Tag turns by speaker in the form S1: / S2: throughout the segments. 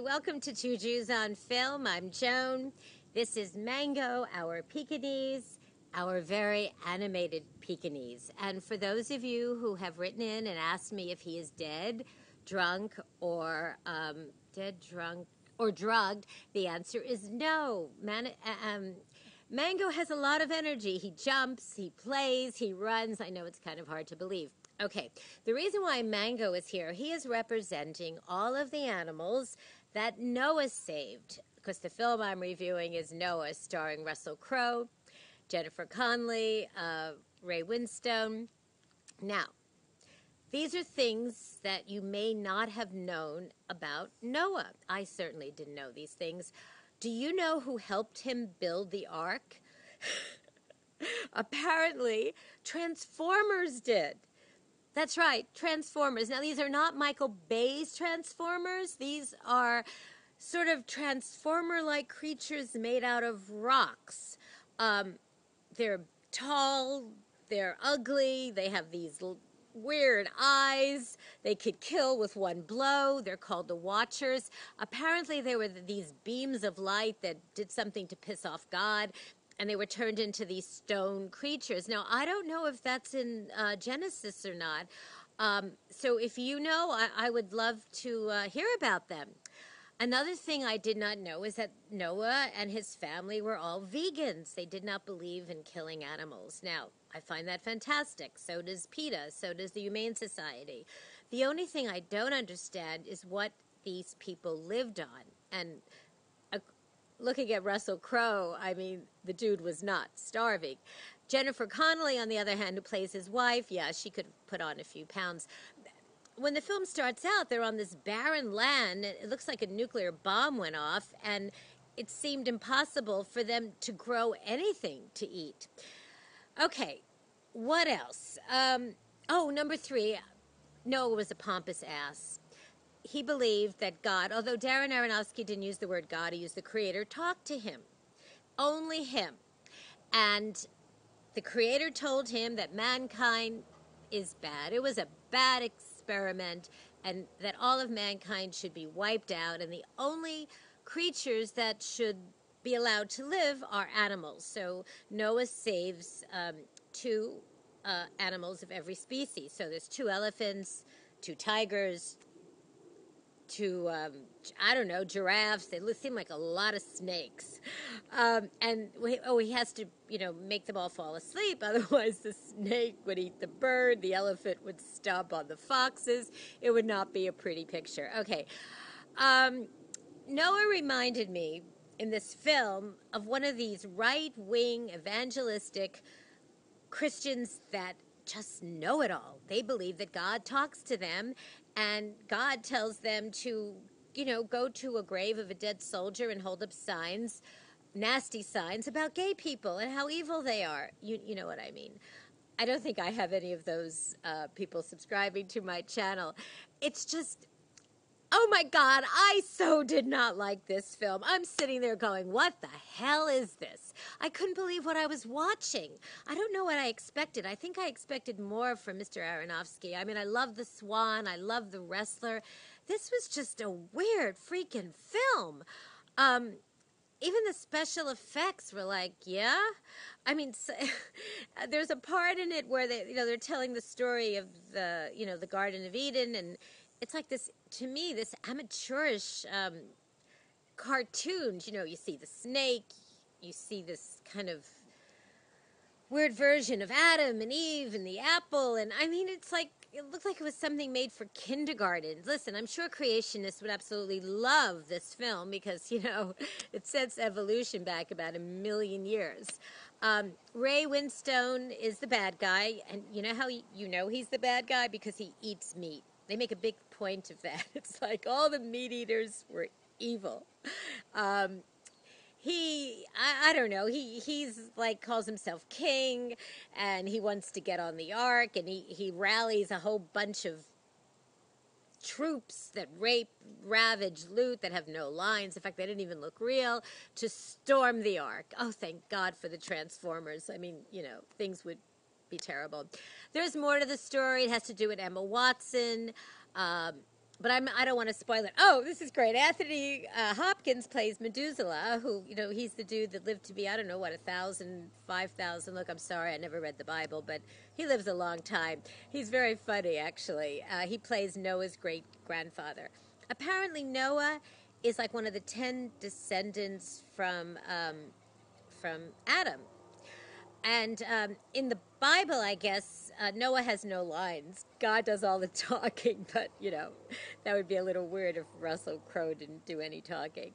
S1: Welcome to Two Jews on Film. I'm Joan. This is Mango, our Pekingese, our very animated Pekingese. And for those of you who have written in and asked me if he is dead, drunk, or um, dead, drunk, or drugged, the answer is no. Man, um, Mango has a lot of energy. He jumps, he plays, he runs. I know it's kind of hard to believe. Okay, the reason why Mango is here, he is representing all of the animals that Noah saved. Because the film I'm reviewing is Noah, starring Russell Crowe, Jennifer Connelly, uh, Ray Winstone. Now, these are things that you may not have known about Noah. I certainly didn't know these things. Do you know who helped him build the ark? Apparently, Transformers did. That's right, Transformers. Now, these are not Michael Bay's Transformers. These are sort of transformer like creatures made out of rocks. Um, they're tall, they're ugly, they have these weird eyes. They could kill with one blow. They're called the Watchers. Apparently, they were these beams of light that did something to piss off God and they were turned into these stone creatures. Now, I don't know if that's in uh, Genesis or not. Um, so, if you know, I, I would love to uh, hear about them. Another thing I did not know is that Noah and his family were all vegans. They did not believe in killing animals. Now, I find that fantastic. So does PETA. So does the Humane Society. The only thing I don't understand is what these people lived on. And uh, looking at Russell Crowe, I mean, the dude was not starving. Jennifer Connelly, on the other hand, who plays his wife, yeah, she could put on a few pounds. When the film starts out, they're on this barren land. It looks like a nuclear bomb went off, and it seemed impossible for them to grow anything to eat. Okay, what else? Um, oh, number three, Noah was a pompous ass he believed that God, although Darren Aronofsky didn't use the word God, he used the Creator, talked to him. Only him. And the Creator told him that mankind is bad. It was a bad experiment, and that all of mankind should be wiped out, and the only creatures that should be allowed to live are animals. So Noah saves um, two uh, animals of every species. So there's two elephants, two tigers, two um, I don't know giraffes. They seem like a lot of snakes, um, and we, oh, he has to you know make them all fall asleep. Otherwise, the snake would eat the bird. The elephant would stomp on the foxes. It would not be a pretty picture. Okay, um, Noah reminded me in this film of one of these right wing evangelistic Christians that just know it all. They believe that God talks to them and God tells them to, you know, go to a grave of a dead soldier and hold up signs, nasty signs about gay people and how evil they are. You, you know what I mean. I don't think I have any of those uh, people subscribing to my channel. It's just Oh my God, I so did not like this film. I'm sitting there going, what the hell is this? I couldn't believe what I was watching. I don't know what I expected. I think I expected more from Mr. Aronofsky. I mean, I love The Swan, I love The Wrestler. This was just a weird freaking film. Um, even the special effects were like, yeah. I mean, so, there's a part in it where they, you know, they're telling the story of the, you know, the Garden of Eden, and it's like this to me this amateurish um. You know, you see the snake, you see this kind of weird version of Adam and Eve and the apple, and I mean, it's like it looked like it was something made for kindergarten. Listen, I'm sure creationists would absolutely love this film because you know it sets evolution back about a million years. Um, Ray Winstone is the bad guy, and you know how you know he's the bad guy because he eats meat. They make a big point of that. It's like all the meat eaters were evil. Um, he, I, I don't know, he, he's like calls himself king and he wants to get on the ark and he, he rallies a whole bunch of troops that rape, ravage, loot, that have no lines. In fact, they didn't even look real, to storm the ark. Oh, thank God for the Transformers. I mean, you know, things would be terrible. There's more to the story. It has to do with Emma Watson. Um, but I'm, I don't want to spoil it. Oh, this is great. Anthony uh, Hopkins plays Methuselah, who, you know, he's the dude that lived to be, I don't know, what, a thousand, five thousand. Look, I'm sorry, I never read the Bible, but he lives a long time. He's very funny, actually. Uh, he plays Noah's great grandfather. Apparently, Noah is like one of the ten descendants from um, from Adam. And um, in the Bible, I guess, uh, Noah has no lines. God does all the talking, but, you know, that would be a little weird if Russell Crowe didn't do any talking.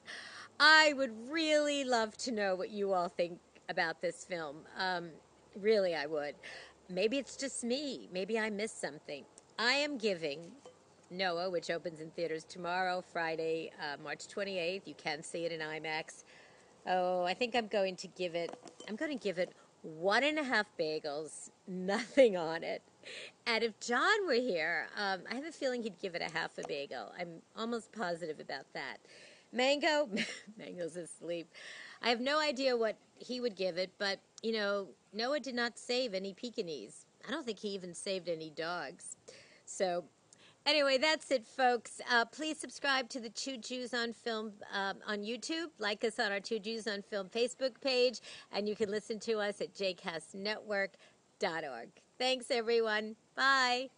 S1: I would really love to know what you all think about this film. Um, really, I would. Maybe it's just me. Maybe I missed something. I am giving Noah, which opens in theaters tomorrow, Friday, uh, March 28th. You can see it in IMAX. Oh, I think I'm going to give it. I'm going to give it one and a half bagels, nothing on it. And if John were here, um, I have a feeling he'd give it a half a bagel. I'm almost positive about that. Mango, Mango's asleep. I have no idea what he would give it, but you know, Noah did not save any Pekingese. I don't think he even saved any dogs. So Anyway, that's it, folks. Uh, please subscribe to the Two Jews on Film um, on YouTube. Like us on our Two Jews on Film Facebook page, and you can listen to us at jcastnetwork.org. Thanks, everyone. Bye.